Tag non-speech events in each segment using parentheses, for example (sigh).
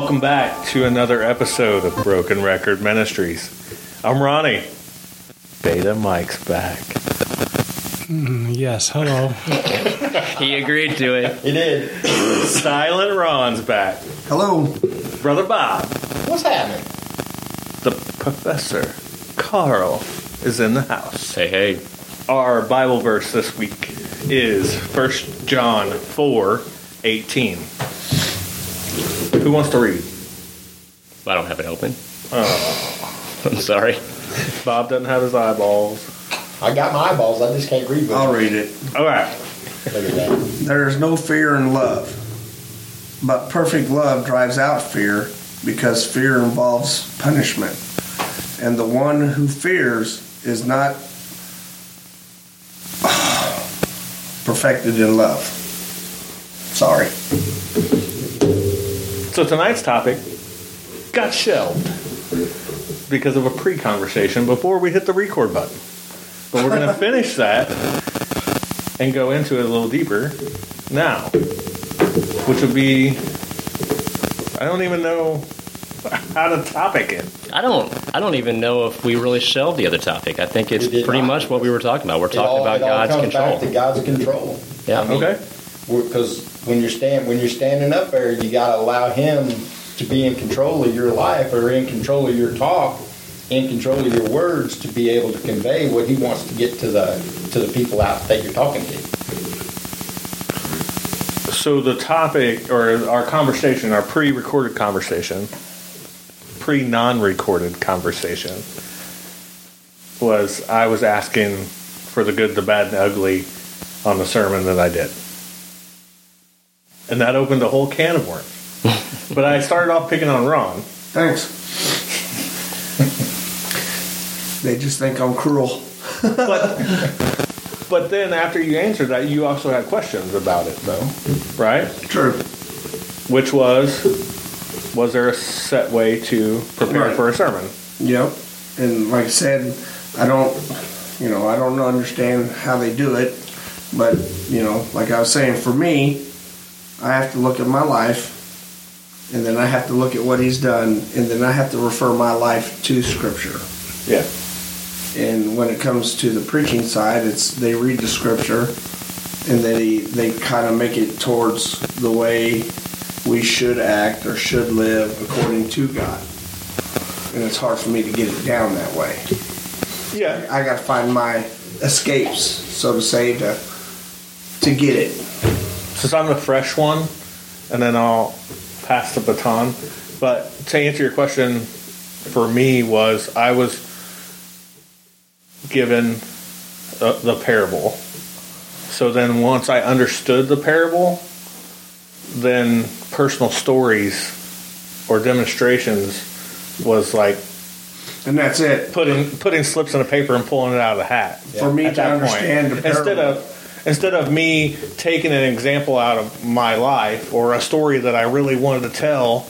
Welcome back to another episode of Broken Record Ministries. I'm Ronnie. Beta Mike's back. Hmm, yes, hello. (laughs) He agreed to it. He did. Silent Ron's back. Hello. Brother Bob. What's happening? The Professor Carl is in the house. Hey, hey. Our Bible verse this week is 1 John 4 18. Who wants to read? I don't have it open. Oh, (laughs) I'm sorry. Bob doesn't have his eyeballs. I got my eyeballs. I just can't read. with I'll them. read it. All right. Look at that. There is no fear in love, but perfect love drives out fear because fear involves punishment. And the one who fears is not (sighs) perfected in love. Sorry. So tonight's topic got shelved because of a pre-conversation before we hit the record button. But we're going (laughs) to finish that and go into it a little deeper now, which would be I don't even know how to topic it. I don't. I don't even know if we really shelved the other topic. I think it's pretty not. much what we were talking about. We're It talking all- about it all God's comes control. Back to God's control. Yeah. I mean, Okay. Because when you're stand when you're standing up there, you got to allow Him to be in control of your life, or in control of your talk, in control of your words, to be able to convey what He wants to get to the to the people out that you're talking to. So the topic or our conversation, our pre-recorded conversation, pre-non-recorded conversation was I was asking for the good, the bad, and the ugly on the sermon that I did. And that opened a whole can of worms. but I started off picking on Ron. Thanks. they just think I'm cruel. But but then after you answered that, you also had questions about it though. Right? True. Which was was there a set way to prepare Right. for a sermon? Yep. And like I said, I don't, you know, I don't understand how they do it, but you know, like I was saying, for me, I have to look at my life, and then I have to look at what he's done, and then I have to refer my life to Scripture. Yeah. And when it comes to the preaching side, it's they read the Scripture, and they they kind of make it towards the way we should act or should live according to God. And it's hard for me to get it down that way. Yeah. I got to find my escapes, so to say, to to get it. Since I'm the fresh one, and then I'll pass the baton. But to answer your question, for me was I was given the, the parable. So then once I understood the parable, then personal stories or demonstrations was like And that's it. putting putting slips in a paper and pulling it out of the hat. For me to understand point. the instead of instead of me taking an example out of my life or a story that I really wanted to tell,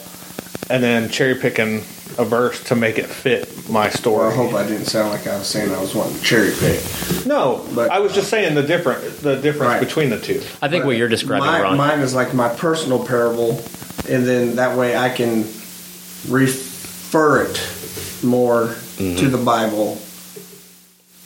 and then cherry picking a verse to make it fit my Well, story. I hope I didn't sound like I was saying I was wanting to cherry pick. no, But- I was just uh, saying the different the difference Right. between the two. I think what you're describing, My- Ron. Mine is like my personal parable, and then that way I can refer it more mm-hmm. to the Bible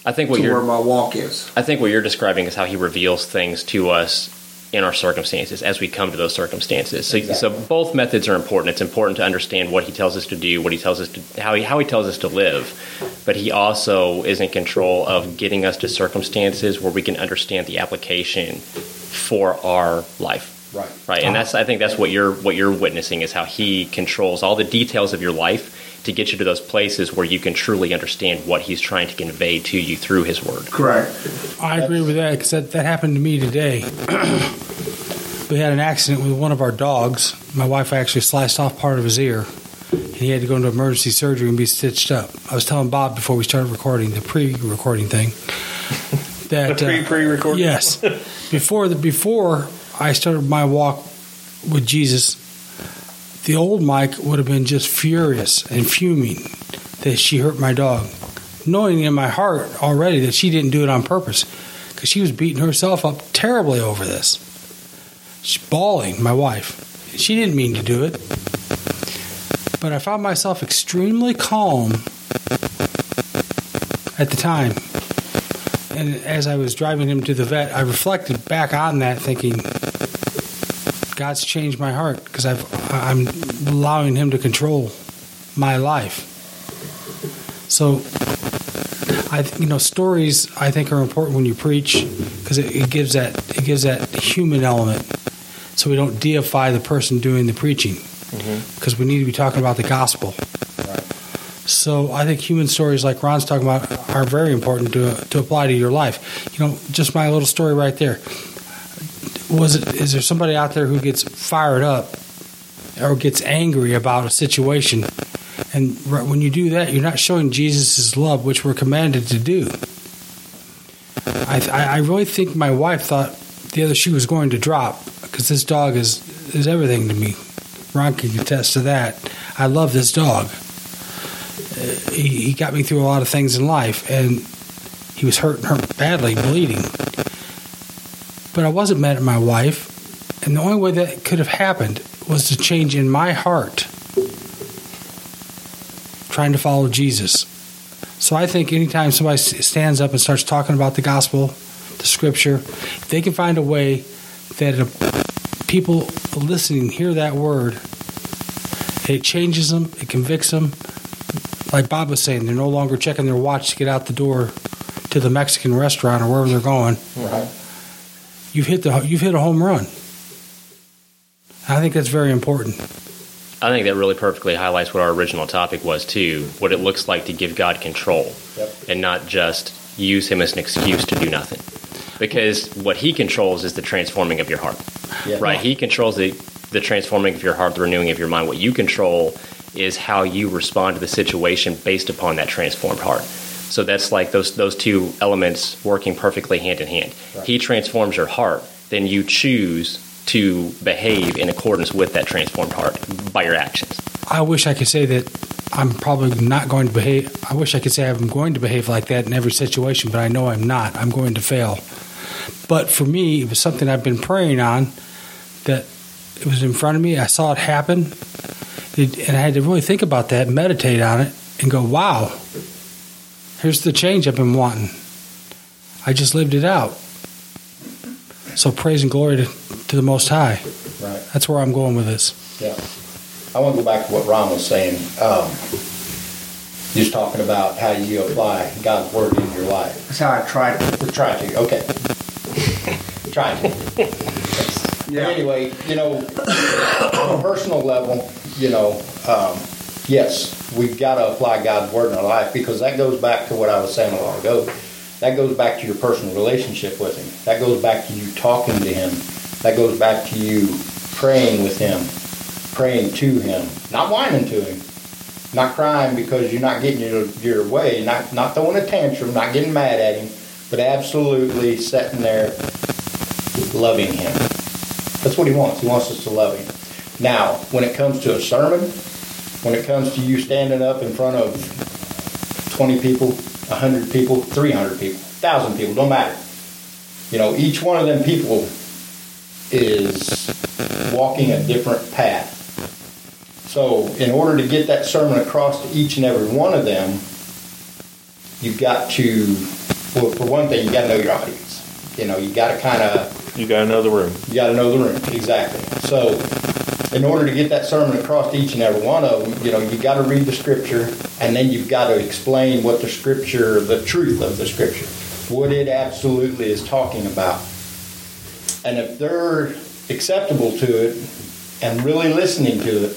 I think what to where you're. my walk is. I think what you're describing is how He reveals things to us in our circumstances as we come to those circumstances. So, so both methods are important. It's important to understand what He tells us to do, what He tells us to how He how He tells us to live, but He also is in control of getting us to circumstances where we can understand the application for our life. Right. Right, and that's I think that's what you're what you're witnessing is how he controls all the details of your life to get you to those places where you can truly understand what he's trying to convey to you through his word. Correct. I agree with that because that, that happened to me today. (clears throat) we had an accident with one of our dogs. My wife actually sliced off part of his ear, and he had to go into emergency surgery and be stitched up. I was telling Bob before we started recording the pre-recording thing (laughs) that The pre- uh, pre-recording? Yes, (laughs) before the before I started my walk with Jesus, the old Mike would have been just furious and fuming that she hurt my dog, knowing in my heart already that she didn't do it on purpose because she was beating herself up terribly over this. She's bawling, my wife. She didn't mean to do it. But I found myself extremely calm at the time. And as I was driving him to the vet, I reflected back on that, thinking, God's changed my heart because I'm allowing Him to control my life. So, I you know stories I think are important when you preach because it, it gives that it gives that human element, so we don't deify the person doing the preaching mm-hmm. because we need to be talking about the gospel. So I think human stories like Ron's talking about are very important to to apply to your life. You know, just my little story right there. Was it? Is there somebody out there who gets fired up or gets angry about a situation? And when you do that, you're not showing Jesus' love, which we're commanded to do. I, I really think my wife thought the other shoe was going to drop because this dog is is everything to me. Ron can attest to that. I love this dog he, he got me through a lot of things in life, and he was hurt, hurt badly, bleeding. But I wasn't mad at my wife, and the only way that could have happened was to change in my heart, trying to follow Jesus. So I think anytime somebody stands up and starts talking about the gospel, the scripture, if they can find a way that people listening hear that word, it changes them, it convicts them, like Bob was saying, they're no longer checking their watch to get out the door to the Mexican restaurant or wherever they're going. Right. You've hit the you've hit a home run. I think that's very important. I think that really perfectly highlights what our original topic was too. What it looks like to give God control, Yep. and not just use Him as an excuse to do nothing. Because what He controls is the transforming of your heart. Yeah. Right? He controls the the transforming of your heart, the renewing of your mind. What you control is how you respond to the situation based upon that transformed heart. So that's like those those two elements working perfectly hand in hand. Right. He transforms your heart, then you choose to behave in accordance with that transformed heart by your actions. I wish I could say that I'm probably not going to behave. I wish I could say I'm going to behave like that in every situation, but I know I'm not. I'm going to fail. But for me, it was something I've been praying on that it was in front of me. I saw it happen. It, and I had to really think about that, meditate on it, and go, wow, here's the change I've been wanting. I just lived it out. So praise and glory to, to the Most High. Right. That's where I'm going with this. Yeah. I want to go back to what Ron was saying. Um, just talking about how you apply God's word in your life. That's how I tried it. We're trying to. Okay. (laughs) trying to. (laughs) Yeah. But anyway, you know, on a personal level, you know, um, yes, we've got to apply God's word in our life because that goes back to what I was saying a while ago. That goes back to your personal relationship with Him. That goes back to you talking to Him. That goes back to you praying with Him, praying to Him, not whining to Him, not crying because you're not getting your, your way, not not throwing a tantrum, not getting mad at Him, but absolutely sitting there loving Him. That's what He wants. He wants us to love Him. Now, when it comes to a sermon, when it comes to you standing up in front of 20 people, 100 people, 300 people, 1,000 people, don't matter. You know, each one of them people is walking a different path. So, in order to get that sermon across to each and every one of them, you've got to, well, for one thing, you got to know your audience. You know, you got to kind of You got to know the room. you got to know the room exactly. So, in order to get that sermon across to each and every one of them, you know, you got to read the scripture, and then you've got to explain what the scripture, the truth of the scripture, what it absolutely is talking about. And if they're acceptable to it and really listening to it,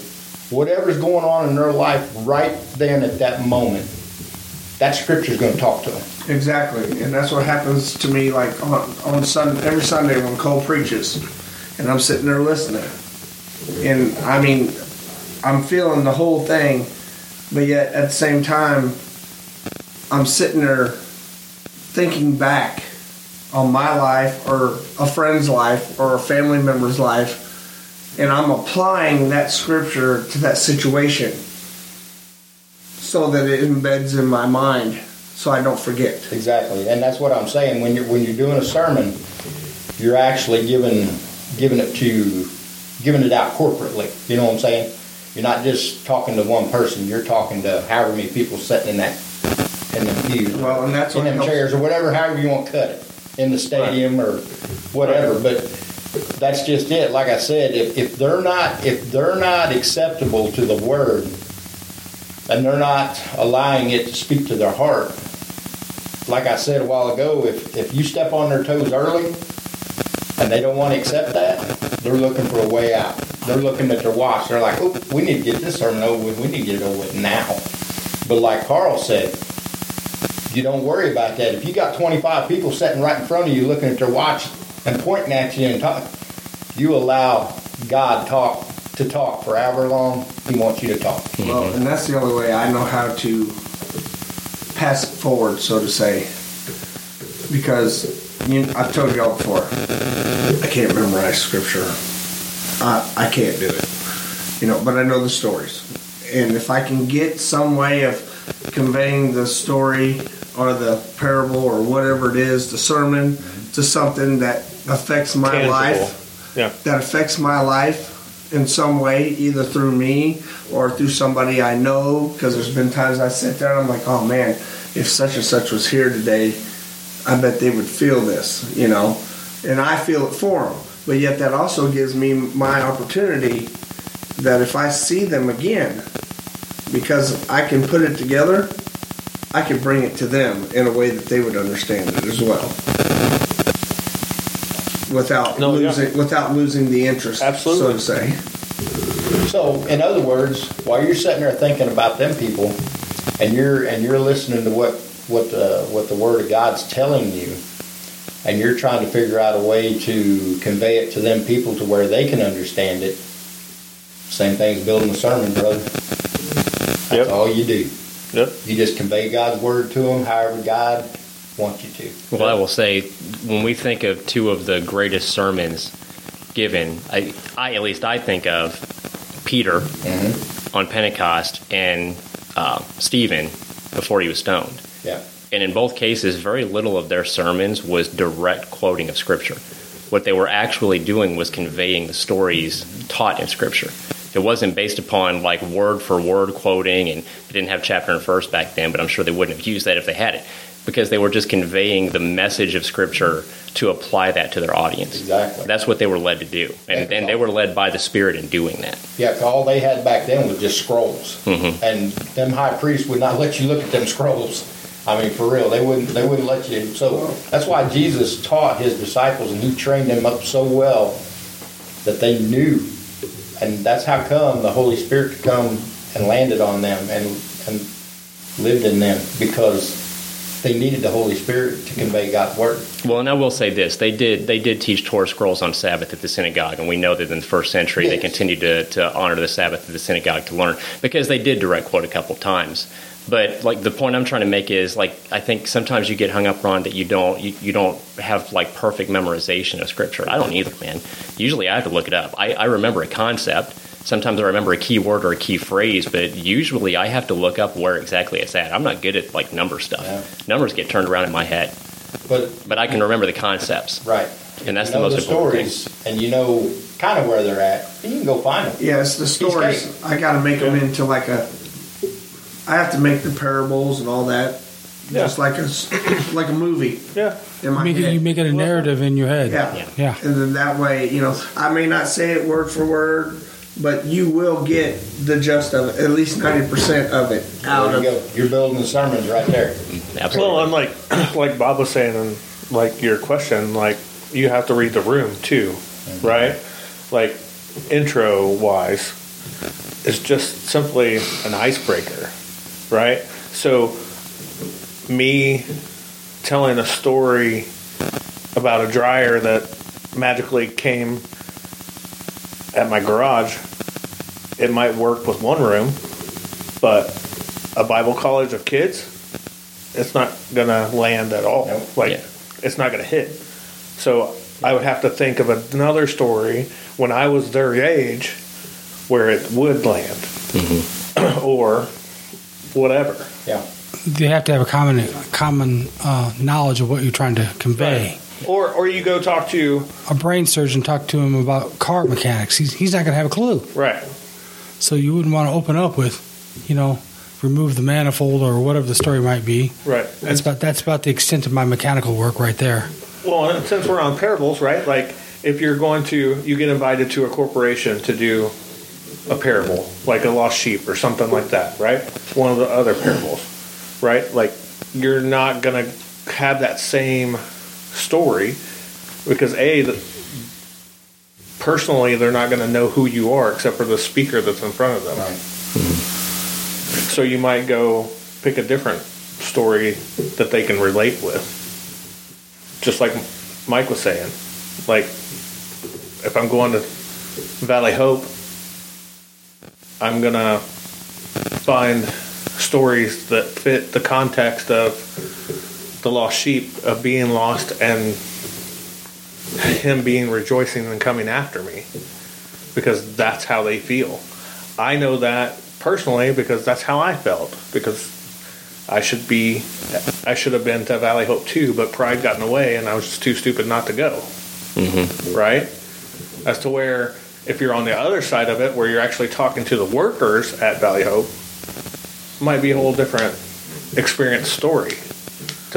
whatever's going on in their life right then at that moment, that scripture is going to talk to them. Exactly, and that's what happens to me. Like on on Sunday, every Sunday when Cole preaches, and I'm sitting there listening, and I mean, I'm feeling the whole thing, but yet at the same time, I'm sitting there thinking back on my life or a friend's life or a family member's life, and I'm applying that scripture to that situation so that it embeds in my mind so I don't forget. Exactly, and that's what I'm saying. When you're when you're doing a sermon, you're actually giving giving it to giving it out corporately. You know what I'm saying? You're not just talking to one person. You're talking to however many people sitting in that in the pews, Well, and that's in them helps- chairs or whatever, however you want to cut it in the stadium or whatever. But that's just it. Like I said, if, if they're not if they're not acceptable to the word, and they're not allowing it to speak to their heart, like I said a while ago, if if you step on their toes early and they don't want to accept that, they're looking for a way out. They're looking at their watch. They're like, oh, we need to get this sermon over with. We need to get it over with now. But like Carl said, you don't worry about that. If you got 25 people sitting right in front of you looking at their watch and pointing at you and talking, you allow God talk to talk for however long He wants you to talk. Well, and that's the only way I know how to pass it forward, so to say. Because you, I've told y'all before, I can't memorize scripture. I, I can't do it. You know, but I know the stories. And if I can get some way of conveying the story or the parable or whatever it is, the sermon, to something that affects my Tangible. life, Yeah. that affects my life in some way, either through me or through somebody I know. Because there's been times I sit there and I'm like, oh man, if such and such was here today, I bet they would feel this, you know. And I feel it for them. But yet that also gives me my opportunity that if I see them again, because I can put it together, I can bring it to them in a way that they would understand it as well. Without No, yeah. losing without losing the interest, Absolutely. so to say. So, in other words, while you're sitting there thinking about them people, and you're and you're listening to what what the what the Word of God's telling you, and you're trying to figure out a way to convey it to them people to where they can understand it. Same thing as building a sermon, brother. That's Yep. all you do. Yep. You just convey God's word to them, however God wants you to. Well, I will say, when we think of two of the greatest sermons given, I, I at least I think of Peter on Pentecost and uh, Stephen before he was stoned. Yeah. And in both cases, very little of their sermons was direct quoting of Scripture. What they were actually doing was conveying the stories taught in Scripture. It wasn't based upon like word for word quoting, and they didn't have chapter and verse back then, but I'm sure they wouldn't have used that if they had it, because they were just conveying the message of Scripture to apply that to their audience. Exactly. That's what they were led to do, and, and they were led by the Spirit in doing that. Yeah, all they had back then was just scrolls, Mhm. and them high priests would not let you look at them scrolls. I mean, for real, they wouldn't. They wouldn't let you. So that's why Jesus taught his disciples, and he trained them up so well that they knew, and that's how come the Holy Spirit come and landed on them and and lived in them because they needed the Holy Spirit to convey God's word. Well, and I will say this: they did they did teach Torah scrolls on Sabbath at the synagogue, and we know that in the first century they continued to, to honor the Sabbath at the synagogue to learn because they did direct quote a couple times. But like the point I'm trying to make is like I think sometimes you get hung up on that you don't you, you don't have like perfect memorization of scripture. I don't either, man. Usually I have to look it up. I, I remember a concept. Sometimes I remember a key word or a key phrase, but usually I have to look up where exactly it's at. I'm not good at like number stuff. Yeah. Numbers get turned around in my head, But but I can remember the concepts. right, And that's you the most the important thing. and you know kind of where they're at. And you can go find them. Yeah, it's the stories. I got to make them into like a. I have to make the parables and all that, Yeah. just like a s- (coughs) like a movie Yeah. in my Make it, you make it a narrative in your head. yeah. Yeah. Yeah. and then that way, you know, I may not say it word for word, but you will get the gist of it, at least ninety percent of it out There of you go. You're building the sermons right there. Absolutely. Well, and like (clears throat) like Bob was saying, and like your question, like you have to read the room too, mm-hmm. right? Like intro wise, it's just simply an icebreaker, right? So me telling a story about a dryer that magically came at my garage, it might work with one room, but a Bible college of kids, it's not gonna land at all. Nope. Like Yeah. it's not gonna hit. So I would have to think of another story when I was their age where it would land, (clears throat) or whatever. Yeah. You have to have a common common uh, knowledge of what you're trying to convey. Or or you go talk to A brain surgeon talk to him about car mechanics. He's, he's not going to have a clue. right. So you wouldn't want to open up with, you know, remove the manifold or whatever the story might be. Right. That's about that's about the extent of my mechanical work right there. Well, since we're on parables, right? Like, if you're going to, you get invited to a corporation to do a parable, like a lost sheep or something like that, right? One of the other parables, right? Like, you're not going to have that same story because, A, the, personally, they're not going to know who you are except for the speaker that's in front of them. Right. Mm-hmm. So you might go pick a different story that they can relate with. Just like Mike was saying. Like, if I'm going to Valley Hope, I'm going to find stories that fit the context of the lost sheep, of being lost, and him being rejoicing and coming after me. Because that's how they feel. I know that personally because that's how I felt. Because I should be, I should have been to Valley Hope too, but pride got in the way, and I was just too stupid not to go. Mm-hmm. Right? As to where, if you're on the other side of it, where you're actually talking to the workers at Valley Hope, might be a whole different experience story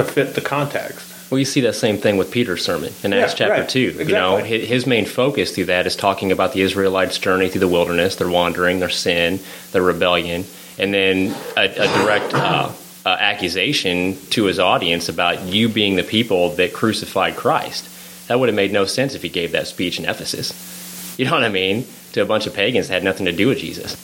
to fit the context. Well, you see that same thing with Peter's sermon in Yeah, Acts chapter right. 2. You know, his main focus through that is talking about the Israelites' journey through the wilderness, their wandering, their sin, their rebellion, and then a, a direct uh, uh, accusation to his audience about you being the people that crucified Christ. That would have made no sense if he gave that speech in Ephesus. You know what I mean? To a bunch of pagans that had nothing to do with Jesus.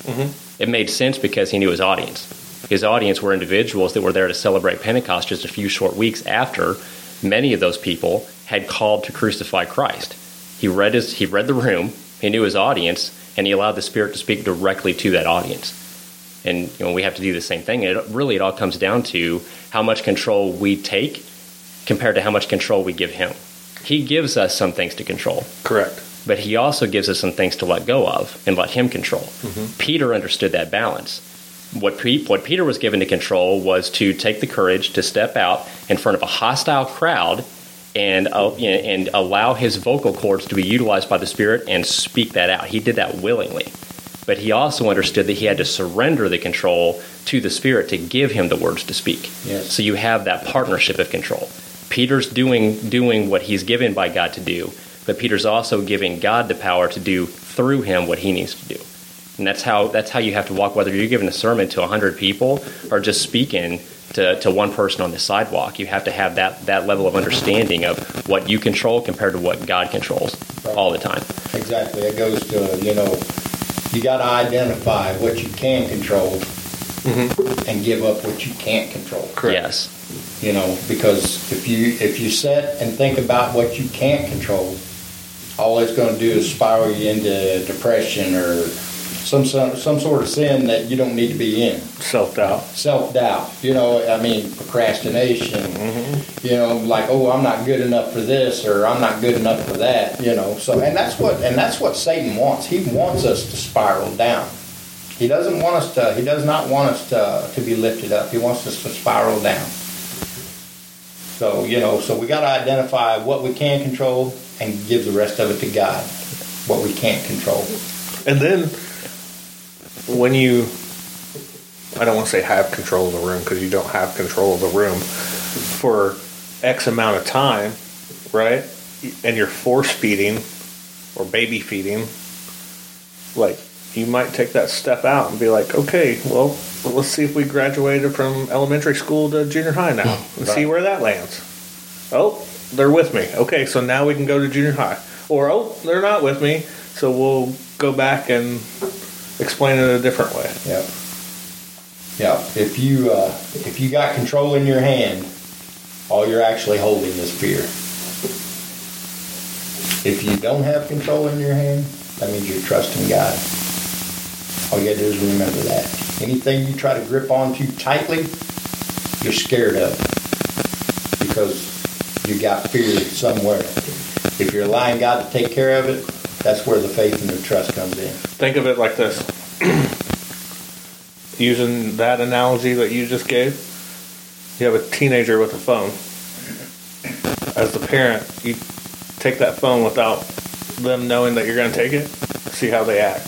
It made sense because he knew his audience. His audience were individuals that were there to celebrate Pentecost just a few short weeks after many of those people had called to crucify Christ. He read his he read the room, he knew his audience, and he allowed the Spirit to speak directly to that audience. And you know, we have to do the same thing. And it, really, it all comes down to how much control we take compared to how much control we give him. He gives us some things to control Correct. but he also gives us some things to let go of and let him control. Mm-hmm. Peter understood that balance. What, what Peter was given to control was to take the courage to step out in front of a hostile crowd and uh, and allow his vocal cords to be utilized by the Spirit and speak that out. He did that willingly. But he also understood that he had to surrender the control to the Spirit to give him the words to speak. Yes. So you have that partnership of control. Peter's doing doing what he's given by God to do, but Peter's also giving God the power to do through him what he needs to do. And that's how that's how you have to walk whether you're giving a sermon to 100 people or just speaking to, to one person on the sidewalk. You have to have that that level of understanding of what you control compared to what God controls all the time. Exactly. It goes to, you know, you got to identify what you can control mm-hmm. and give up what you can't control. Correct. Yes. You know, because if you if you sit and think about what you can't control, all it's going to do is spiral you into depression or some some some sort of sin that you don't need to be in. Self doubt. Self doubt. You know, I mean procrastination. Mm-hmm. You know, like oh, I'm not good enough for this or I'm not good enough for that. You know, so and that's what and that's what Satan wants. He wants us to spiral down. He doesn't want us to. He does not want us to to be lifted up. He wants us to spiral down. So you know, so we got to identify what we can control and give the rest of it to God. What we can't control. And then when you, I don't want to say have control of the room because you don't have control of the room for X amount of time, right? And you're force feeding or baby feeding, like you might take that step out and be like, okay, well, let's see if we graduated from elementary school to junior high now (laughs) and see where that lands. Oh, they're with me. Okay, so now we can go to junior high. Or, oh, they're not with me, so we'll go back and explain it a different way. Yeah. Yeah. If you uh, if you got control in your hand, all you're actually holding is fear. If you don't have control in your hand, that means you're trusting God. All you gotta do is remember that. Anything you try to grip onto tightly, you're scared of because you got fear somewhere. If you're allowing God to take care of it, that's where the faith and the trust comes in. Think of it like this (clears throat) using that analogy that you just gave, you have a teenager with a phone. As the parent, you take that phone without them knowing that you're going to take it, see how they act.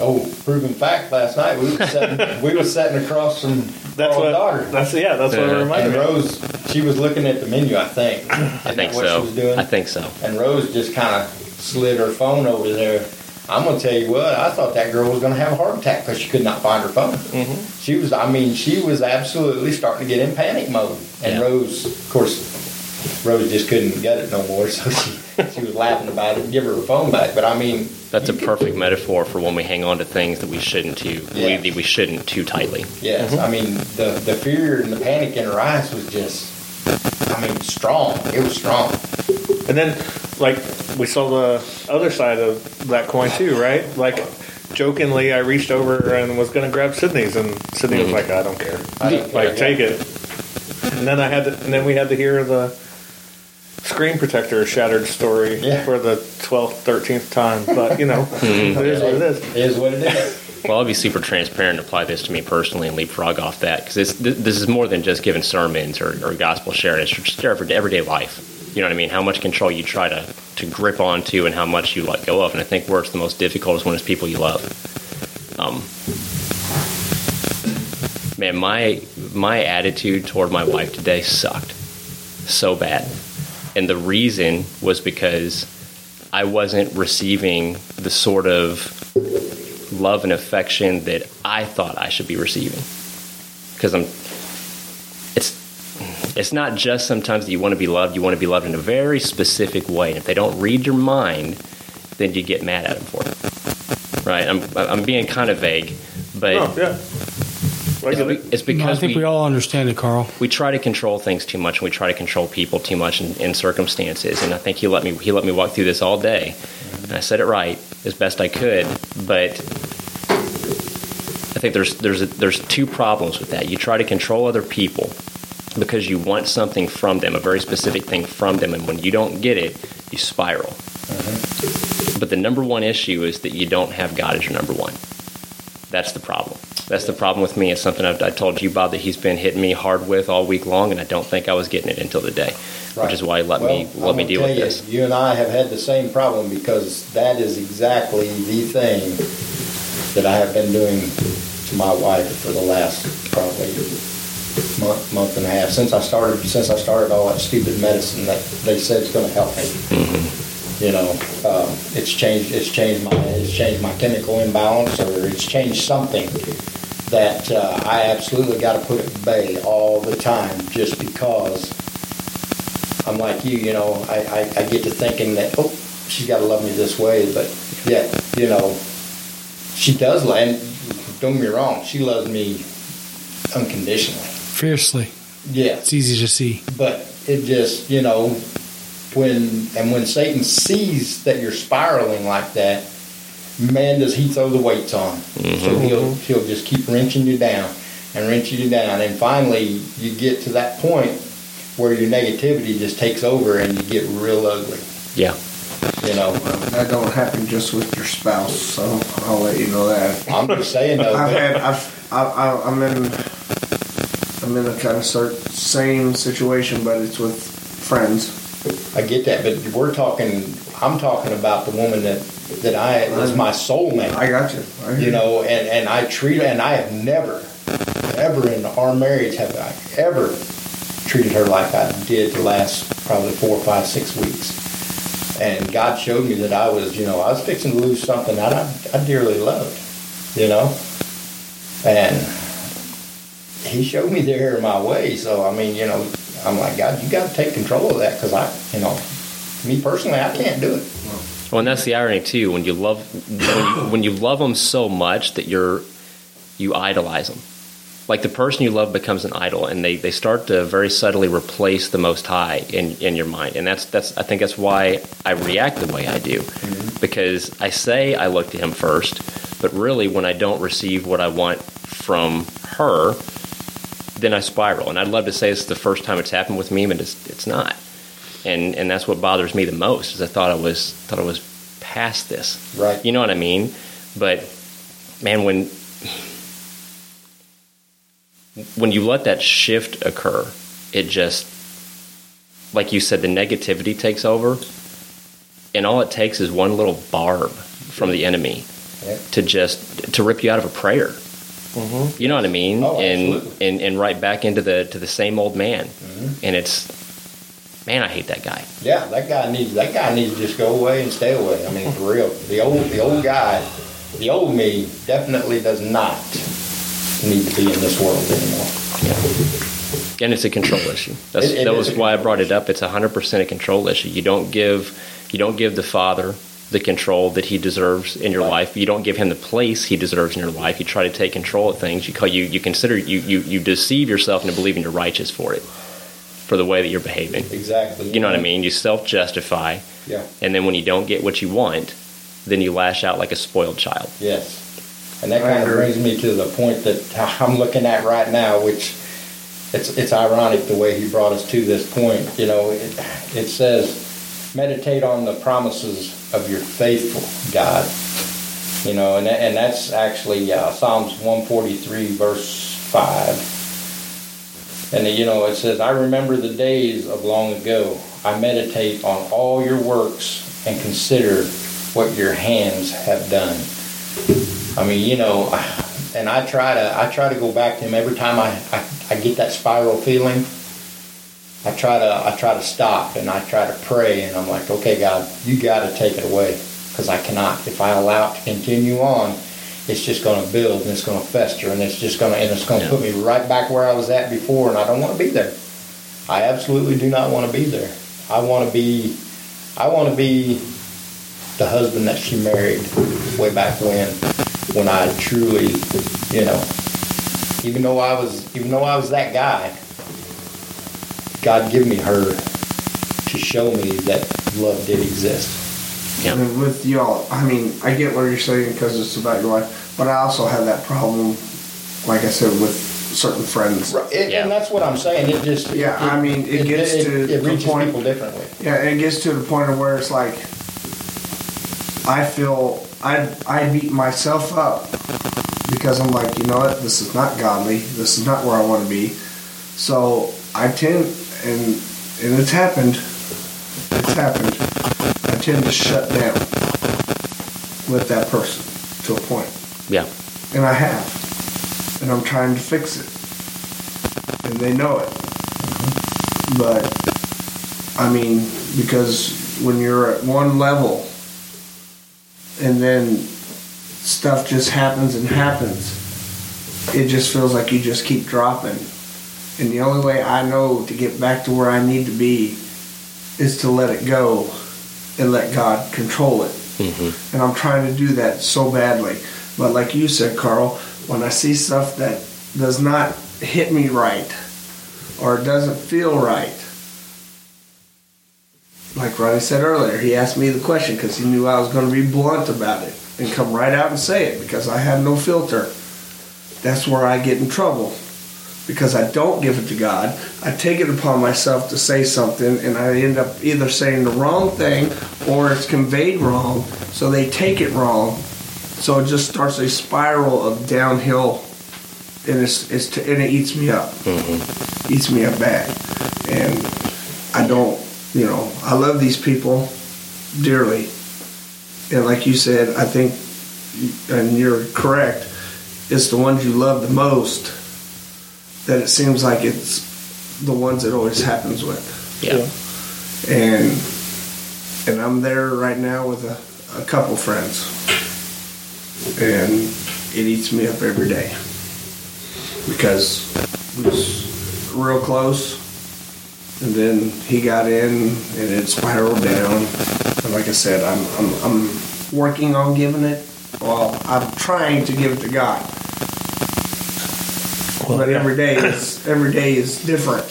Oh, proven fact. Last night we were sitting, we were sitting across from That's what. daughter, That's yeah. That's what it Yeah. reminded and me. of. Rose. She was looking at the menu. I think. I think what so. She was doing. I think so. And Rose just kind of slid her phone over there. I'm gonna tell you what. I thought that girl was gonna have a heart attack because she could not find her phone. Mm-hmm. She was. I mean, she was absolutely starting to get in panic mode. And Yeah. Rose, of course, Rose just couldn't get it no more. (laughs) So she she was laughing about it. and Give her her phone back. But I mean, That's a perfect metaphor for when we hang on to things that we shouldn't too. Yeah. We, we shouldn't too tightly. Yes, Mm-hmm. I mean the the fear and the panic in her eyes was just, I mean, strong. It was strong. And then, like, we saw the other side of that coin too, right? Like, jokingly, I reached over and was going to grab Sydney's, and Sydney was like, "I don't care, I don't like, care. take it." And then I had, to, and then we had to hear the screen protector shattered story Yeah. for the twelfth, thirteenth time. But you know, (laughs) Mm-hmm. it is what it is. It is what it is. Well, I'll be super transparent and apply this to me personally and leapfrog off that because this, this is more than just giving sermons or, or gospel sharing. It's just every- everyday life. You know what I mean? How much control you try to, to grip onto and how much you let go of. And I think where it's the most difficult is when it's people you love. Um, man, my my attitude toward my wife today sucked so bad, and the reason was because I wasn't receiving the sort of love and affection that I thought I should be receiving. Because I'm, it's, it's not just sometimes that you want to be loved. You want to be loved in a very specific way. And if they don't read your mind, then you get mad at them for it. Right? I'm, I'm being kind of vague, but Oh yeah, it's, be- it's No, I because think we, all understand it, Carl. we try to control things too much and we try to control people too much in, in circumstances. And i think he let me he let me walk through this all day. And i said it right as best i could but i think there's there's there's two problems with that. You try to control other people because you want something from them a very specific thing from them and when you don't get it you spiral. Mm-hmm. But the number one issue is that you don't have god as your number one that's the problem. That's the problem with me. It's something I've, I told you, Bob, that he's been hitting me hard with all week long, and I don't think I was getting it until today, which is why he let me let I'm me deal tell with you, this. You and I have had the same problem because that is exactly the thing that I have been doing to my wife for the last probably month, month and a half since I started. Since I started all that stupid medicine that they said is going to help me. Mm-hmm. You know, um, it's changed. It's changed my. It's changed my chemical imbalance, or it's changed something that uh, I absolutely got to put at bay all the time, just because I'm like you, you know, I, I, I get to thinking that, oh, she's got to love me this way, but yet, you know, she does love, and don't get me wrong, she loves me unconditionally. Fiercely. Yeah, It's easy to see. but it just, you know, when, and when Satan sees that you're spiraling like that, man, does he throw the weights on. Mm-hmm. So he'll, he'll just keep wrenching you down and wrenching you down. And finally, you get to that point where your negativity just takes over and you get real ugly. Yeah, You know, That don't happen just with your spouse, so I'll let you know that. I'm just saying though. I've had, I've, I, I, I'm in, I'm in a kind of cert, same situation, but it's with friends. I get that, but we're talking. I'm talking about the woman that that I was my soulmate. I got you. I hear you know, and, and I treat and I have never, ever in our marriage have I ever treated her like I did the last probably four, five, six weeks. And God showed me that I was, you know, I was fixing to lose something that I, I dearly loved, you know, and He showed me the error of my way. So I mean, you know, I'm like, God, you got to take control of that because I, you know, me personally, I can't do it. Well, and that's the irony too. When you love, when you, when you love them so much that you're, you idolize them. Like the person you love becomes an idol, and they, they start to very subtly replace the Most High in, in your mind. And that's that's I think that's why I react the way I do, mm-hmm. because I say I look to Him first, but really when I don't receive what I want from her, then I spiral. And I'd love to say it's the first time it's happened with me, but it's it's not. And and that's what bothers me the most is I thought I was thought I was past this. Right. You know what I mean? But man, when when you let that shift occur, it just like you said, the negativity takes over, and all it takes is one little barb from the enemy Yeah. to just to rip you out of a prayer. You know what I mean? Oh, and, and and right back into the to the same old man. Mm-hmm. And it's man, I hate that guy. Yeah, that guy needs that guy needs to just go away and stay away. I mean, for real, the old the old guy, the old me definitely does not need to be in this world anymore. And it's a control issue. That's, It- it that was why I brought it up. It's hundred percent a control issue. You don't give you don't give the father the control that he deserves in your Right. life. You don't give him the place he deserves in your life. You try to take control of things. You call you you consider you you, you deceive yourself into believing you're righteous for it, for the way that you're behaving. Exactly. You know what I mean? You self justify, Yeah. and then when you don't get what you want, then you lash out like a spoiled child. Yes. And that kind of brings me to the point that (laughs) I'm looking at right now, which it's it's ironic the way he brought us to this point. You know, it, it says, meditate on the promises of your faithful God. You know, and and that's actually uh, Psalms 143 verse five. And you know, it says, I remember the days of long ago. I meditate on all your works and consider what your hands have done. I mean, you know, (sighs) and I try to I try to go back to him every time I, I, I get that spiral feeling. I try to I try to stop and I try to pray and I'm like, okay, God, you got to take it away because I cannot. If I allow it to continue on, it's just going to build and it's going to fester and it's just going to and it's going to put me right back where I was at before and I don't want to be there. I absolutely do not want to be there. I want to be I want to be the husband that she married way back when when I truly, you know, even though I was even though I was that guy, God give me her to show me that love did exist. Yeah. And with y'all, I mean, I get what you're saying because it's about your life, but I also have that problem, like I said, with certain friends. Right, and, Yeah. and that's what I'm saying. It just Yeah, I mean, it gets to it, the reaches point- people differently. Yeah, it gets to the point of where it's like, I feel I I beat myself up because I'm like, you know what, this is not godly. This is not where I want to be. So I tend, and and it's happened. It's happened. I tend to shut down with that person to a point, Yeah. and I have, and I'm trying to fix it, and they know it. Mm-hmm. But I mean, because when you're at one level and then stuff just happens and happens, it just feels like you just keep dropping. And the only way I know to get back to where I need to be is to let it go and let God control it. Mm-hmm. And I'm trying to do that so badly. But like you said, Carl, when I see stuff that does not hit me right or doesn't feel right, like Ronnie said earlier, he asked me the question because he knew I was going to be blunt about it and come right out and say it because I have no filter. That's where I get in trouble because I don't give it to God. I take it upon myself to say something and I end up either saying the wrong thing or it's conveyed wrong, so they take it wrong. So it just starts a spiral of downhill and it's, it's to, and it eats me up. Mm-hmm. Eats me up bad. And I don't, you know, I love these people dearly. And like you said, I think, and you're correct, it's the ones you love the most that it seems like it's the ones it always happens with. Yeah. And and I'm there right now with a, a couple friends. And it eats me up every day. Because we was real close and then he got in and it spiraled down. And like I said, I'm I'm, I'm working on giving it. Well, I'm trying to give it to God. Well, but yeah. every day is every day is different.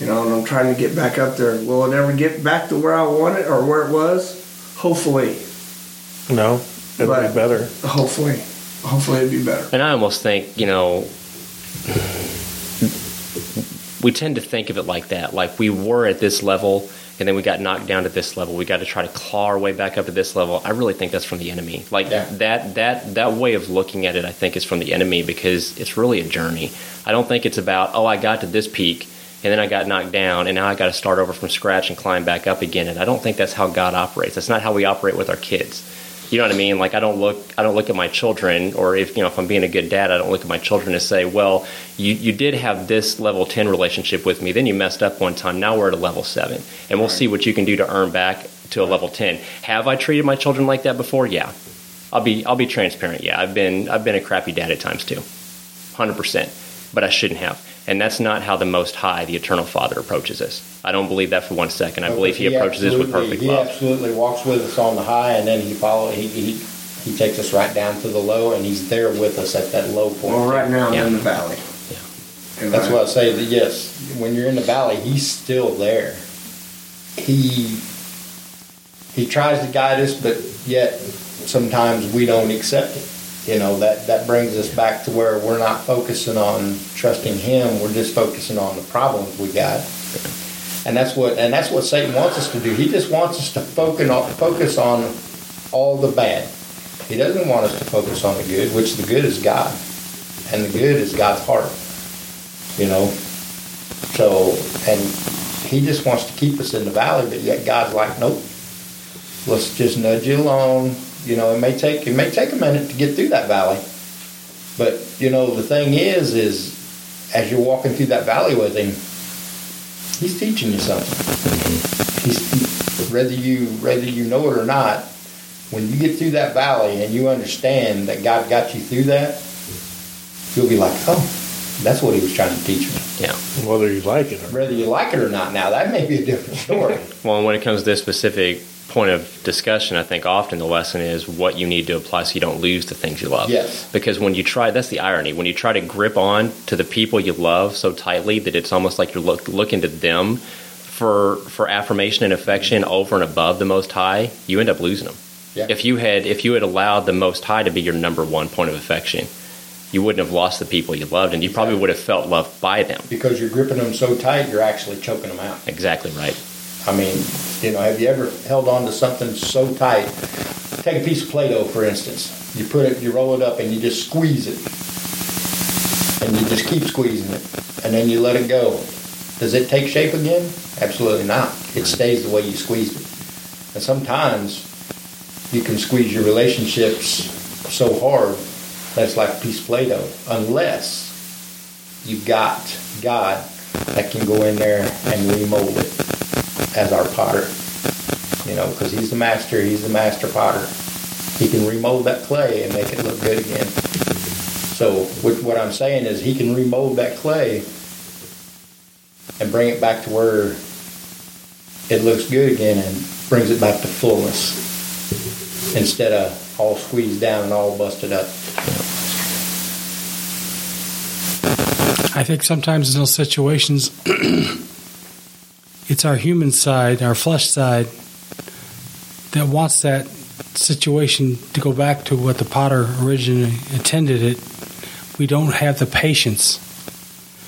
You know, and I'm trying to get back up there. Will it ever get back to where I want it or where it was? Hopefully. No, it'll But- be better. Hopefully. Hopefully it'd be better. And I almost think, you know, we tend to think of it like that. Like we were at this level and then we got knocked down to this level. We got to try to claw our way back up to this level. I really think that's from the enemy. Like Yeah. that that that way of looking at it I think is from the enemy because it's really a journey. I don't think it's about, oh, I got to this peak and then I got knocked down and now I got to start over from scratch and climb back up again. And I don't think that's how God operates. That's not how we operate with our kids. You know what I mean? Like I don't look I don't look at my children or if you know if I'm being a good dad, I don't look at my children and say, "Well, you you did have this level 10 relationship with me, then you messed up one time. Now we're at a level 7." And we'll see what you can do to earn back to a level 10. Have I treated my children like that before? Yeah. I'll be I'll be transparent. Yeah, I've been I've been a crappy dad at times too. 100%. But I shouldn't have. And that's not how the Most High, the Eternal Father, approaches us. I don't believe that for one second. I believe He approaches us with perfect he love. He absolutely walks with us on the high, and then he follow. He, he he takes us right down to the low, and he's there with us at that low point. Well, right now I'm Yeah. in the valley. And That's I- what I say. That yes, when you're in the valley, he's still there. He he tries to guide us, but yet sometimes we don't accept it. You know that that brings us back to where we're not focusing on trusting him. We're just focusing on the problems we got. And that's what and that's what Satan wants us to do. He just wants us to focus on focus on all the bad. He doesn't want us to focus on the good, which the good is God, and the good is God's heart. You know, so, and he just wants to keep us in the valley, but yet God's like, nope. Let's just nudge you along. You know, it may take it may take a minute to get through that valley, but you know the thing is, is as you're walking through that valley with him, he's teaching you something. Mm-hmm. He's whether you whether you know it or not. When you get through that valley and you understand that God got you through that, you'll be like, oh, that's what he was trying to teach me Yeah. Whether you like it or whether you like it or not now that may be a different story (laughs) Well, when it comes to this specific point of discussion, I think often the lesson is what you need to apply so you don't lose the things you love. Yes. Because when you try, that's the irony. When you try to grip on to the people you love so tightly that it's almost like you're look, looking to them for for affirmation and affection over and above the Most High, you end up losing them. Yeah. If you had if you had allowed the Most High to be your number one point of affection, you wouldn't have lost the people you loved, and you probably would have felt loved by them. because you're gripping them so tight you're actually choking them out Exactly right. I mean you know have you ever held on to something so tight? Take a piece of play-doh for instance. You put it you roll it up and you just squeeze it. And you just keep squeezing it. And then you let it go. Does it take shape again? Absolutely not. It stays the way you squeezed it. And sometimes you can squeeze your relationships so hard that's like a piece of play-doh unless you've got God that can go in there and remold it as our potter. You know, because he's the master, he's the master potter. He can remold that clay and make it look good again. So what I'm saying is he can remold that clay and bring it back to where it looks good again and brings it back to fullness instead of all squeezed down and all busted up. I think sometimes in those situations, (clears throat) it's our human side, our flesh side, that wants that situation to go back to what the potter originally intended it. We don't have the patience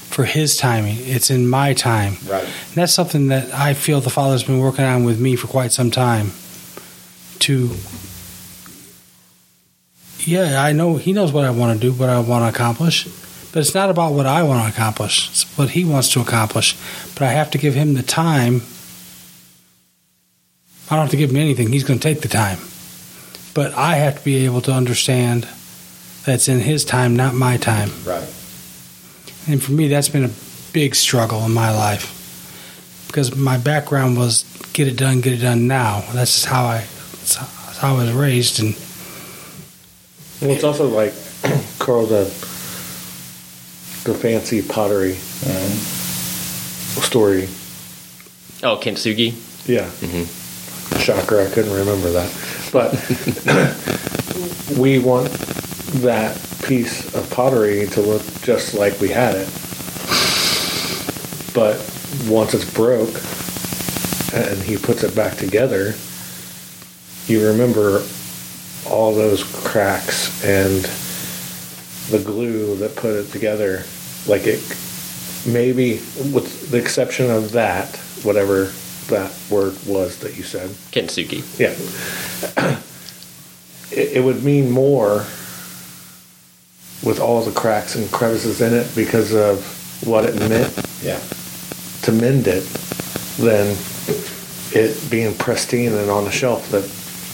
for his timing. It's in my time. Right. And that's something that I feel the Father's been working on with me for quite some time. To, yeah, I know He knows what I want to do, what I want to accomplish, but it's not about what I want to accomplish. It's what He wants to accomplish. But I have to give Him the time. I don't have to give Him anything. He's going to take the time. But I have to be able to understand that's in His time, not my time. Right. And for me, that's been a big struggle in my life because my background was get it done, get it done now. That's just how I, that's how I was raised. And Well, it's also like (clears throat) Carl the the fancy pottery uh, story. Oh, Kintsugi. Yeah. Mm-hmm. Shocker, I couldn't remember that. But (laughs) we want that piece of pottery to look just like we had it. But once it's broke and he puts it back together, you remember all those cracks and the glue that put it together. Like it, maybe with the exception of that, whatever that word was that you said, Kintsugi. yeah. it, it would mean more with all the cracks and crevices in it because of what it meant Yeah. to mend it than it being pristine and on the shelf that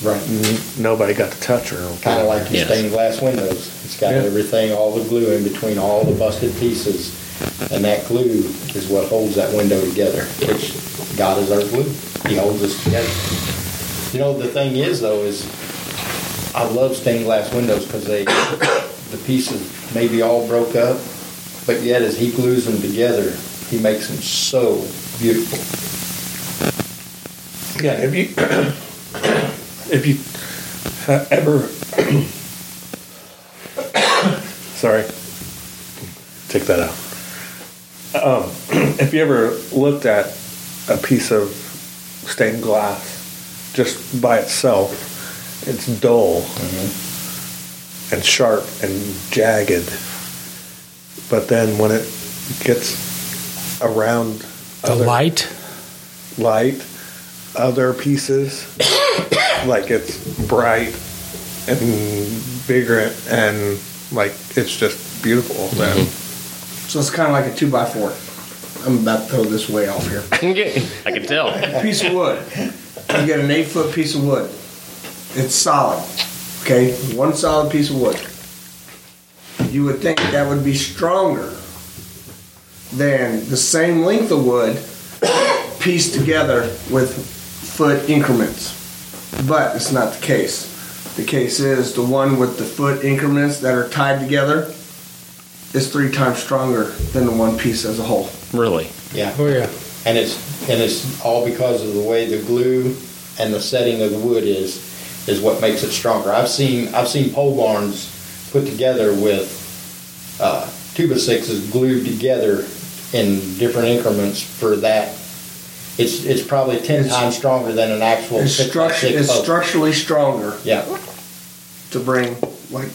Right. n- nobody got to touch her. Kind of like your Yes. stained glass windows. It's got Yeah. everything, all the glue in between all the busted pieces. And that glue is what holds that window together, which God is our glue. He holds us together. You know, the thing is though, is I love stained glass windows because they, the pieces maybe all broke up, but yet as he glues them together, he makes them so beautiful. Yeah, if you if you ever (coughs) sorry, take that out. Um, (coughs) if you ever looked at a piece of stained glass just by itself, it's dull and sharp and jagged. But then when it gets around The light. light, other pieces, like it's bright and bigger and like it's just beautiful. Then mm-hmm. So it's kind of like a two by four. I'm about to throw this way off here. (laughs) I can tell. piece of wood. You get an eight foot piece of wood. It's solid. Okay, one solid piece of wood. You would think that would be stronger than the same length of wood (coughs) pieced together with foot increments. But it's not the case. The case is the one with the foot increments that are tied together is three times stronger than the one piece as a whole. Really? Yeah. Oh yeah. And it's and it's all because of the way the glue and the setting of the wood is is what makes it stronger. I've seen I've seen pole barns put together with uh, two by sixes glued together in different increments for that. It's it's probably ten It's- times stronger than an actual It's, six by structu- six it's post. structurally stronger Yeah, to bring like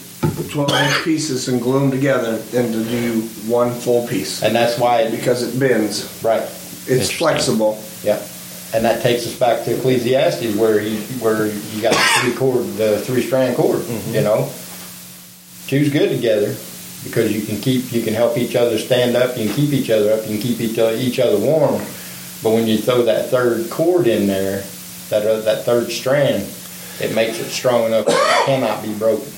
12 inch pieces and glue them together than to do one full piece and that's why it, because it bends. right. It's Interesting. flexible. Yeah, and that takes us back to Ecclesiastes, where you where you got the three cord, the three strand cord. Mm-hmm. You know, two's good together because you can keep you can help each other stand up, you can keep each other up, you can keep each other, each other warm. But when you throw that third cord in there, that uh, that third strand, it makes it strong enough that it cannot be broken.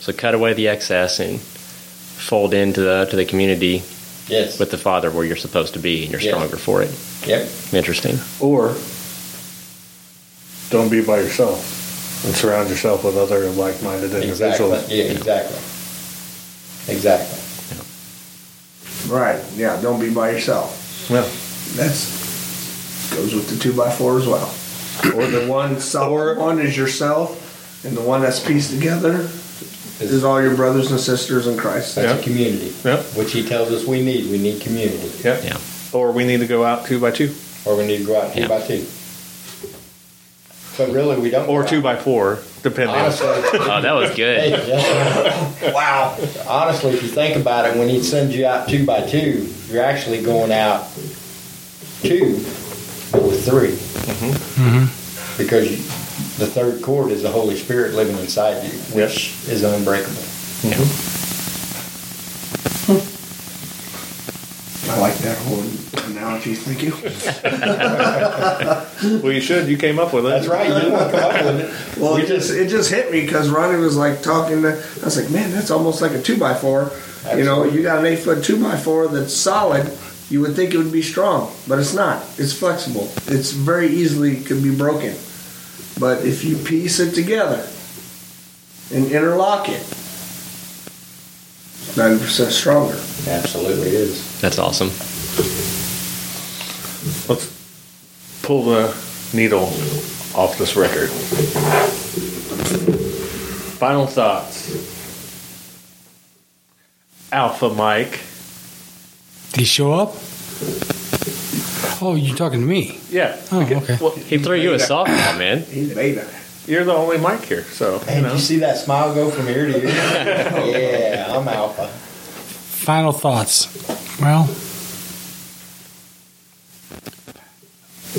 So cut away the excess and fold into the to the community Yes. with the Father where you're supposed to be, and you're Yeah. stronger for it. yep. Interesting. or don't be by yourself and surround yourself with other like-minded Exactly. individuals. Yeah. Exactly. Exactly. Right. Yeah. Don't be by yourself. Yeah. That's goes with the two by four as well. Or the one solid one is yourself, and the one that's pieced together is all your brothers and sisters in Christ. That's Yeah. a community. Yeah. Which he tells us we need. We need community. Yeah. Yeah. Or we need to go out two by two, Or we need to go out two Yeah. by two. But really, we don't. or two out. by four, depending. Honestly, Oh, that was hey, good. yes. wow. Honestly, if you think about it, when he sends you out two by two, you're actually going out two, but with 3 Mm-hmm. mm-hmm. Because you, the third cord is the Holy Spirit living inside you, which is unbreakable. Mm-hmm. Hmm. I like that whole analogy. Thank you. (laughs) Well, you should. You came up with it. That's right. You didn't come up with it. Well, We it just it just hit me because Ronnie was like talking. To, I was like, man, that's almost like a two by four. You know, you got an eight foot two by four that's solid. You would think it would be strong, but it's not. It's flexible. It's very easily could be broken. But if you piece it together and interlock it, ninety percent stronger. Absolutely is. That's awesome. Let's pull the needle off this record. Final thoughts. Alpha Mike. Did he show up? Oh, you're talking to me. Yeah. Oh, Okay. okay. Well, He threw you a softball, man. He's beta. you're the only Mike here, so you And know. you see that smile go from ear to ear? (laughs) yeah, I'm alpha. Final thoughts. Well,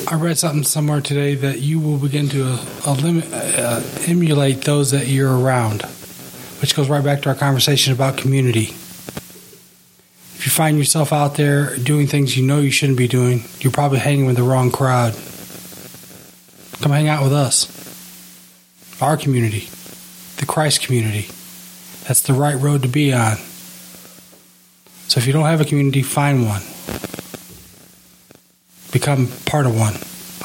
I read something somewhere today that you will begin to uh, elim- uh, emulate those that you're around, which goes right back to our conversation about community. If you find yourself out there doing things you know you shouldn't be doing, you're probably hanging with the wrong crowd. Come hang out with us. Our community, the Christ community. That's the right road to be on. So if you don't have a community, find one. Become part of one,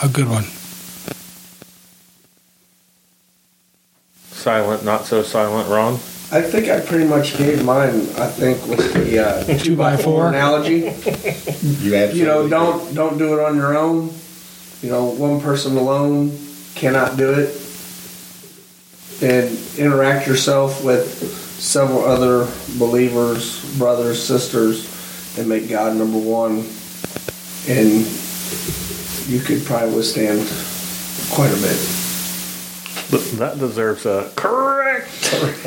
a good one. Silent, not so silent, Ron. I think I pretty much gave mine. I think with the uh, (laughs) two by four analogy. (laughs) You absolutely You know, do. don't don't do it on your own. You know, one person alone cannot do it. And interact yourself with several other believers, brothers, sisters, and make God number one. And you could probably withstand quite a bit. Th- That deserves a correct.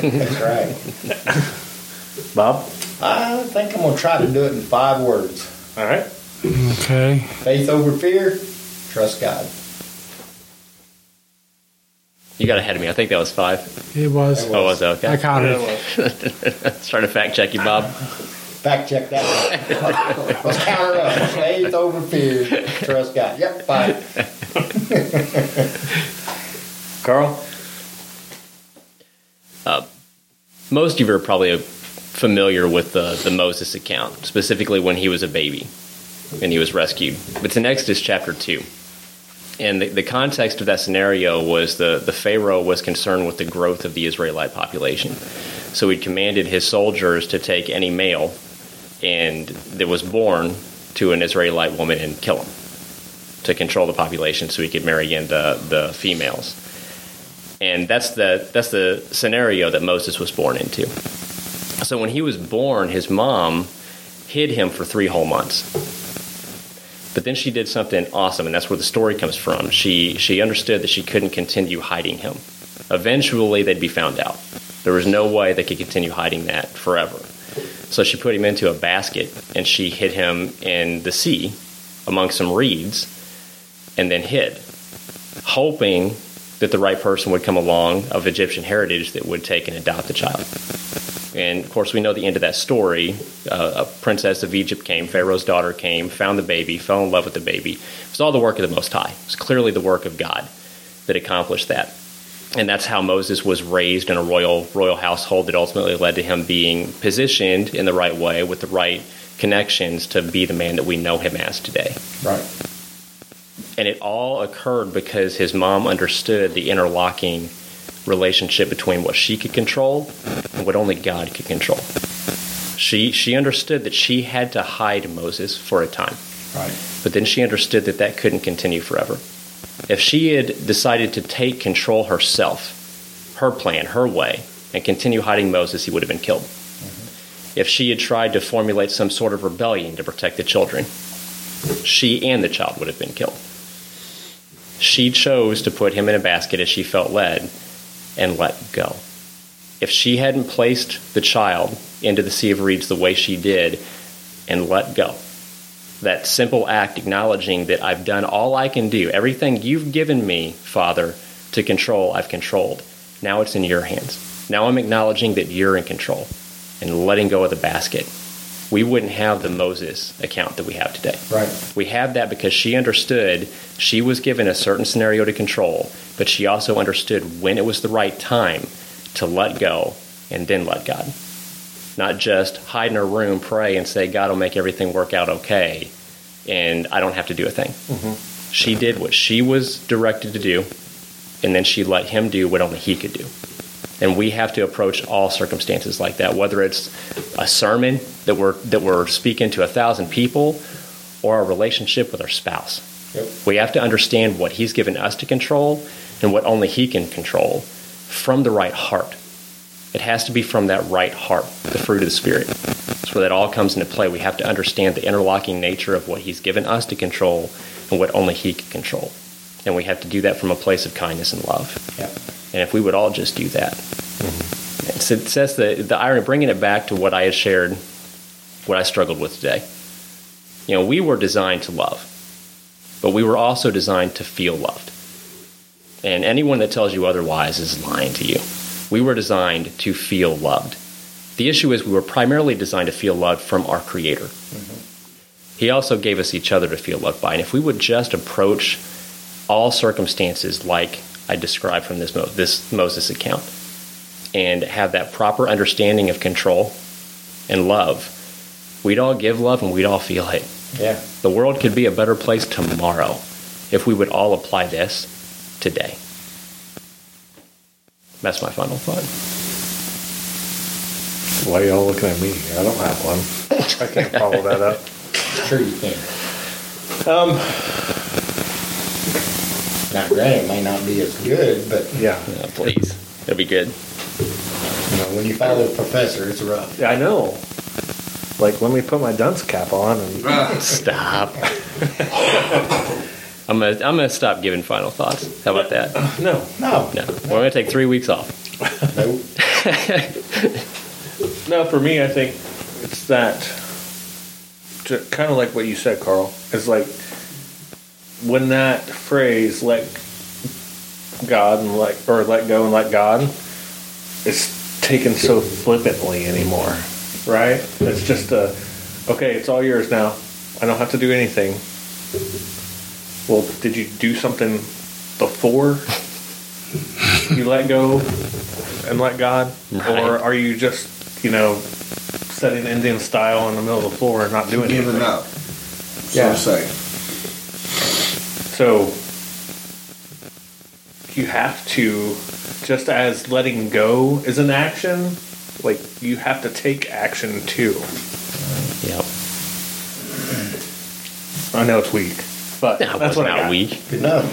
That's right. (laughs) Bob? I think I'm gonna try to do it in five words. All right. Okay. Faith over fear, trust God. You got ahead of me. I think that was five. It was. Oh, was it? I counted. Let's try to fact check you, Bob. Fact check that. one. Let's count up. Faith over fear, trust God. Yep, five. (laughs) Carl? Uh, most of you are probably familiar with the, the Moses account, specifically when he was a baby and he was rescued. It's in Exodus chapter 2. And the, the context of that scenario was the, the Pharaoh was concerned with the growth of the Israelite population. So he commanded his soldiers to take any male and that was born to an Israelite woman and kill him to control the population so he could marry in the, the females. And that's the that's the scenario that Moses was born into. So when he was born, his mom hid him for three whole months. But then she did something awesome, and that's where the story comes from. She she understood that she couldn't continue hiding him. Eventually, they'd be found out. There was no way they could continue hiding that forever. So she put him into a basket and she hid him in the sea among some reeds and then hid, hoping that the right person would come along of Egyptian heritage that would take and adopt the child. And of course, we know the end of that story. Uh, a princess of Egypt came, Pharaoh's daughter came, found the baby, fell in love with the baby. It was all the work of the Most High. It was clearly the work of God that accomplished that. And that's how Moses was raised in a royal royal household that ultimately led to him being positioned in the right way with the right connections to be the man that we know him as today. Right. And it all occurred because his mom understood the interlocking relationship between what she could control and what only God could control. She she understood that she had to hide Moses for a time. Right. But then she understood that that couldn't continue forever. If she had decided to take control herself, her plan, her way, and continue hiding Moses, he would have been killed. Mm-hmm. If she had tried to formulate some sort of rebellion to protect the children, she and the child would have been killed. She chose to put him in a basket as she felt led and let go. If she hadn't placed the child into the Sea of Reeds the way she did and let go, that simple act acknowledging that I've done all I can do, everything you've given me, Father, to control, I've controlled. Now it's in your hands. Now I'm acknowledging that you're in control and letting go of the basket. We wouldn't have the Moses account that we have today. Right. We have that because she understood she was given a certain scenario to control, but she also understood when it was the right time to let go and then let God. Not just hide in her room, pray, and say, God will make everything work out okay, and I don't have to do a thing. Mm-hmm. She did what she was directed to do, and then she let him do what only he could do. And we have to approach all circumstances like that, whether it's a sermon that we're that we're speaking to a thousand people, or a relationship with our spouse. Yep. We have to understand what He's given us to control and what only He can control from the right heart. It has to be from that right heart, the fruit of the Spirit. That's where that all comes into play. We have to understand the interlocking nature of what He's given us to control and what only He can control. And we have to do that from a place of kindness and love. Yep. And if we would all just do that. It's, it says the, the irony, bringing it back to what I had shared, what I struggled with today. You know, we were designed to love, but we were also designed to feel loved. And anyone that tells you otherwise is lying to you. We were designed to feel loved. The issue is we were primarily designed to feel loved from our Creator. He also gave us each other to feel loved by. And if we would just approach all circumstances like I described from this Mo- this Moses account, and have that proper understanding of control and love, we'd all give love and we'd all feel it. Yeah. The world could be a better place tomorrow if we would all apply this today. That's my final thought. Why are y'all looking at me? I don't have one. (laughs) I can't follow that up. Sure you can. Um, Now, granted, it may not be as good, but yeah, Yeah, please, it'll be good. you know, when you follow a professor, it's rough. I know. Like, let me put my dunce cap on and ah. Stop. (laughs) I'm gonna I'm gonna stop giving final thoughts. How about that? no, No, No, we're gonna take three weeks off. no. (laughs) no. For me, I think it's that kind of like what you said, Carl. It's like when that phrase "let God" and "let" or "let go" and "let God" is taken so flippantly anymore, right? It's just a okay. It's all yours now. I don't have to do anything. Well, did you do something before (laughs) you let go and let God, Right. or are you just you know setting Indian style in the middle of the floor and not doing Giving anything? up. So Yeah. to say. So you have to, just as letting go is an action, like you have to take action too. Yep. I know it's weak, but That that's was what I not got. weak. No.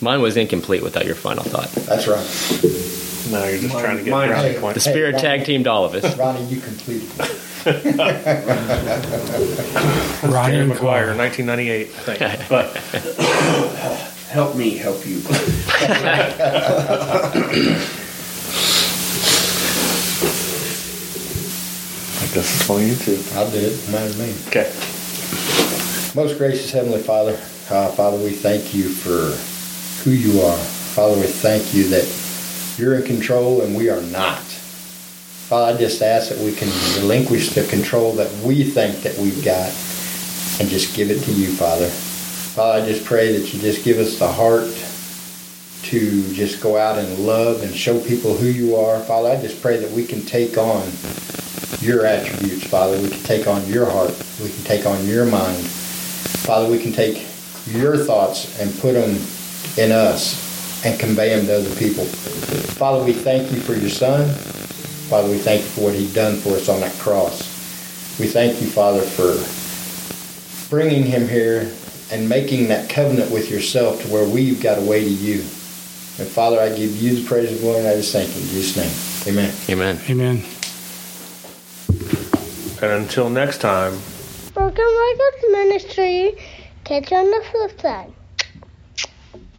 Mine was incomplete without your final thought. That's right. No, you're just Mine- trying to get mine- brownie Hey, points. The spirit Ronnie. tag teamed all of us. Ronnie, you completed it. (laughs) Ronnie Jerry and Maguire, Carl. 1998. (laughs) But Help me help you. (laughs) I guess it's on YouTube. I did. Matter to me. Okay. Most gracious Heavenly Father, uh, Father, we thank you for who you are. Father, we thank you that you're in control and we are not. Father, I just ask that we can relinquish the control that we think that we've got and just give it to you, Father. Father, I just pray that you just give us the heart to just go out and love and show people who you are. Father, I just pray that we can take on your attributes, Father. We can take on your heart. We can take on your mind. Father, we can take your thoughts and put them in us and convey them to other people. Father, we thank you for your son. Father, we thank you for what he done for us on that cross. We thank you, Father, for bringing him here and making that covenant with yourself to where we've got a way to you. And Father, I give you the praise and glory, and I just thank you in Jesus' name. Amen. Amen. Amen. And until next time, Welcome, Michael's Ministry. Catch you on the flip side.